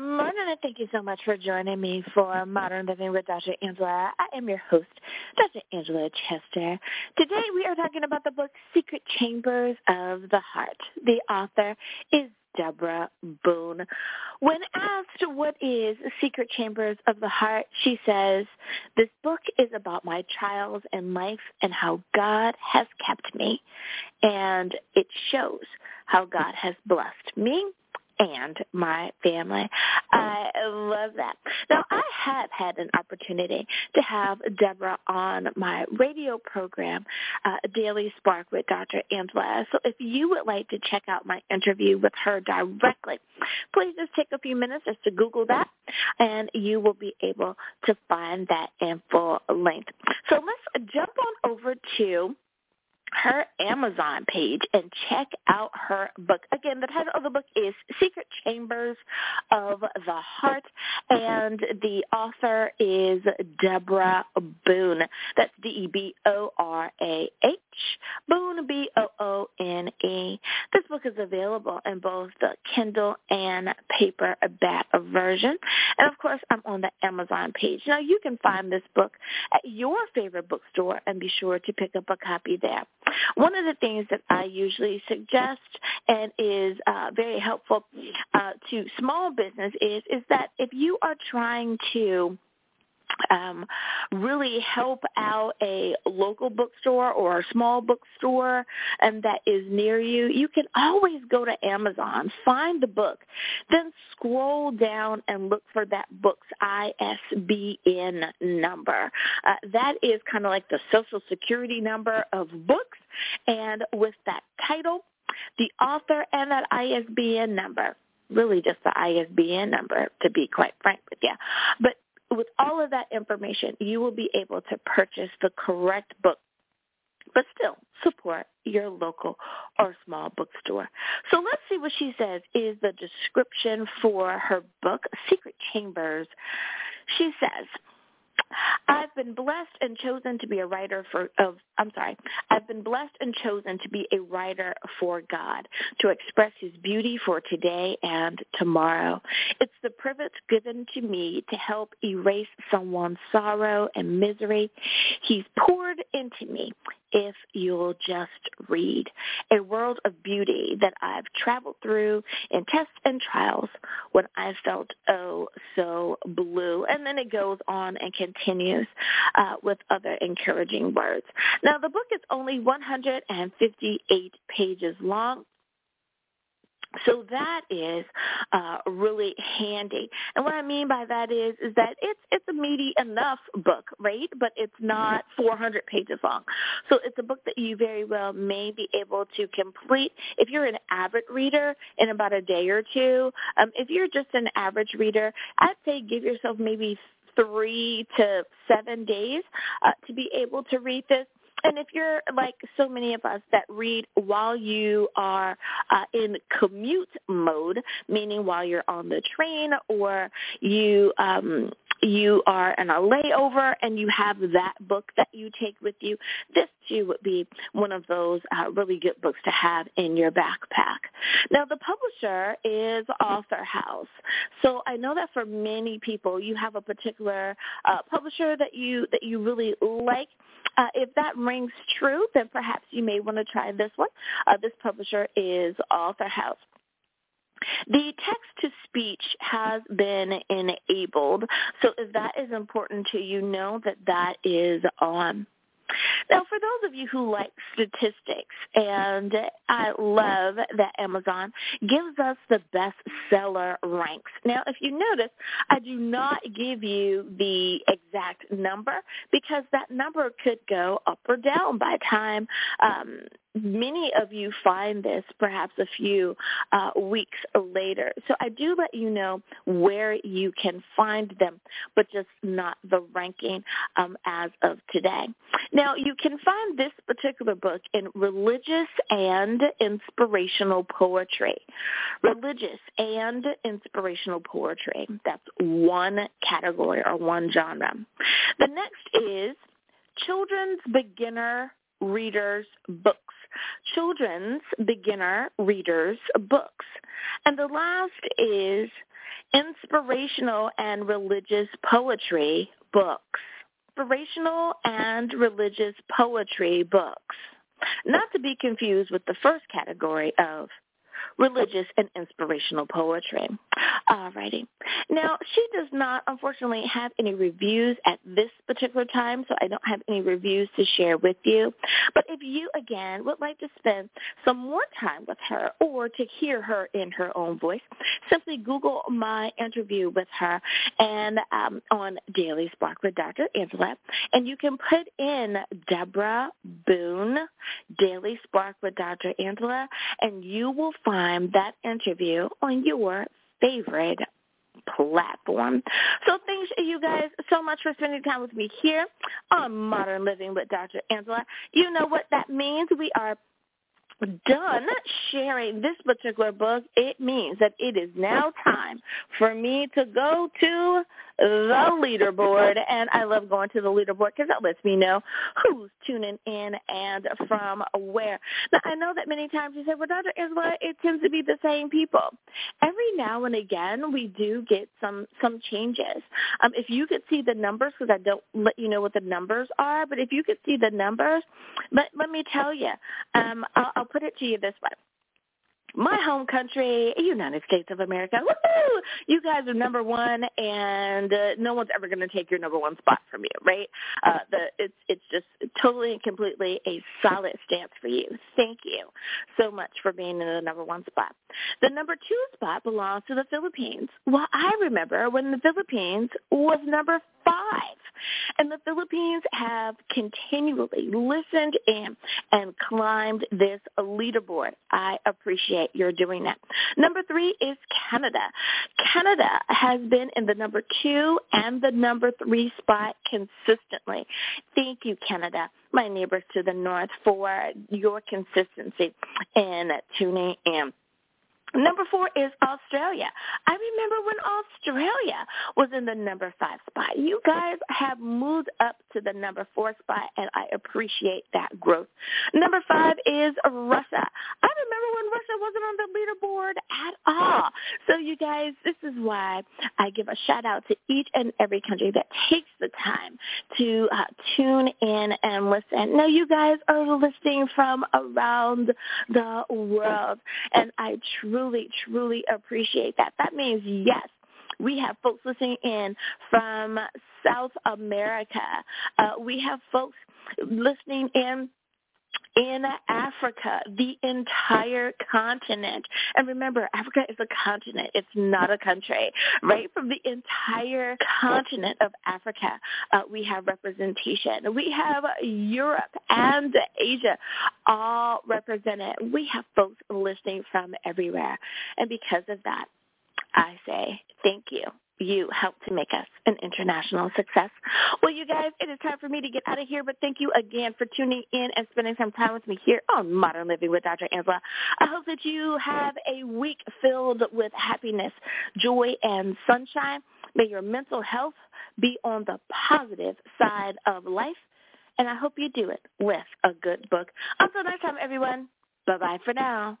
Good morning, and thank you so much for joining me for Modern Living with Dr. Angela. I am your host, Dr. Angela Chester. Today we are talking about the book Secret Chambers of the Heart. The author is Deborah Boone. When asked what is Secret Chambers of the Heart, she says, This book is about my trials in life and how God has kept me. And it shows how God has blessed me and my family. I love that. Now, I have had an opportunity to have Deborah on my radio program, uh, Daily Spark with Dr. Angela. So if you would like to check out my interview with her directly, please just take a few minutes just to Google that, and you will be able to find that in full length. So let's jump on over to her Amazon page and check out her book. Again, the title of the book is Secret Chambers of the Heart, and the author is Deborah Boone. That's D-E-B-O-R-A-H, Boone, B-O-O-N-E. This book is available in both the Kindle and paperback version. And of course, I'm on the Amazon page. Now, you can find this book at your favorite bookstore and be sure to pick up a copy there. One of the things that I usually suggest and is uh, very helpful uh, to small business is is that if you are trying to um, really help out a local bookstore or a small bookstore um, that is near you, you can always go to Amazon, find the book, then scroll down and look for that book's ISBN number. Uh, that is kind of like the social security number of books, and with that title, the author, and that ISBN number really just the ISBN number to be quite frank with you. But with all of that information, you will be able to purchase the correct book, but still support your local or small bookstore. So let's see what she says is the description for her book, Secret Chambers. She says, I've been blessed and chosen to be a writer for of I'm sorry. I've been blessed and chosen to be a writer for God, to express his beauty for today and tomorrow. It's the privilege given to me to help erase someone's sorrow and misery. He's poured into me if you'll just read. A world of beauty that I've traveled through in tests and trials when I felt oh so blue. And then it goes on and continues uh, with other encouraging words. Now the book is only 158 pages long. So that is uh, really handy. And what I mean by that is is that it's it's a meaty enough book, right? But it's not 400 pages long. So it's a book that you very well may be able to complete if you're an avid reader in about a day or two. Um, if you're just an average reader, I'd say give yourself maybe three to seven days uh, to be able to read this. And if you're like so many of us that read while you are uh, in commute mode, meaning while you're on the train or you um, you are in a layover and you have that book that you take with you, this too would be one of those uh, really good books to have in your backpack. Now, the publisher is Author House. So I know that for many people, you have a particular uh, publisher that you that you really like. Uh, if that rings true, then perhaps you may want to try this one. Uh, this publisher is Author House. The text-to-speech has been enabled, so if that is important to you, know that that is on. Now, for those of you who like statistics, and I love that Amazon gives us the bestseller ranks. Now, if you notice, I do not give you the exact number because that number could go up or down by time um, many of you find this perhaps a few uh, weeks later. So I do let you know where you can find them, but just not the ranking um, as of today. Now, you can find this particular book in religious and inspirational poetry. Religious and inspirational poetry. That's one category or one genre. The next is children's beginner readers books, children's beginner readers books. And the last is inspirational and religious poetry books. Inspirational and religious poetry books. Not to be confused with the first category of religious and inspirational poetry. Alrighty. Now, she does not, unfortunately, have any reviews at this particular time, so I don't have any reviews to share with you. But if you, again, would like to spend some more time with her or to hear her in her own voice, simply Google my interview with her and um, on Daily Spark with Dr. Angela, and you can put in Deborah Boone, Daily Spark with Dr. Angela, and you will find that interview on your favorite platform. So thanks you guys so much for spending time with me here on Modern Living with Dr. Angela. You know what that means. We are done sharing this particular book, it means that it is now time for me to go to the leaderboard. And I love going to the leaderboard because that lets me know who's tuning in and from where. Now, I know that many times you say, well, Dr. Isla, it tends to be the same people. Every now and again, we do get some, some changes. Um, if you could see the numbers, because I don't let you know what the numbers are, but if you could see the numbers, let, let me tell you, um, I'll, I'll put it to you this way my home country, United States of America. Woo-hoo! You guys are number one, and uh, no one's ever going to take your number one spot from you, right? Uh, the it's it's just totally and completely a solid stance for you. Thank you so much for being in the number one spot. The number two spot belongs to the Philippines. Well, I remember when the Philippines was number five. And the Philippines have continually listened in and climbed this leaderboard. I appreciate your doing that. Number three is Canada. Canada has been in the number two and the number three spot consistently. Thank you, Canada, my neighbors to the north, for your consistency in tuning in. Number four is Australia. I remember when Australia was in the number five spot. You guys have moved up to the number four spot, and I appreciate that growth. Number five is Russia. I wasn't on the leaderboard at all. So you guys, this is why I give a shout out to each and every country that takes the time to uh, tune in and listen. Now you guys are listening from around the world, and I truly truly, appreciate that. That means, yes, we have folks listening in from South America. Uh, we have folks listening in in Africa, the entire continent. And remember, Africa is a continent. It's not a country, right? From the entire continent of Africa, uh, we have representation. We have Europe and Asia all represented. We have folks listening from everywhere. And because of that, I say thank you you help to make us an international success. Well, you guys, it is time for me to get out of here, but thank you again for tuning in and spending some time with me here on Modern Living with Dr. Angela. I hope that you have a week filled with happiness, joy, and sunshine. May your mental health be on the positive side of life, and I hope you do it with a good book. Until next time, everyone, bye-bye for now.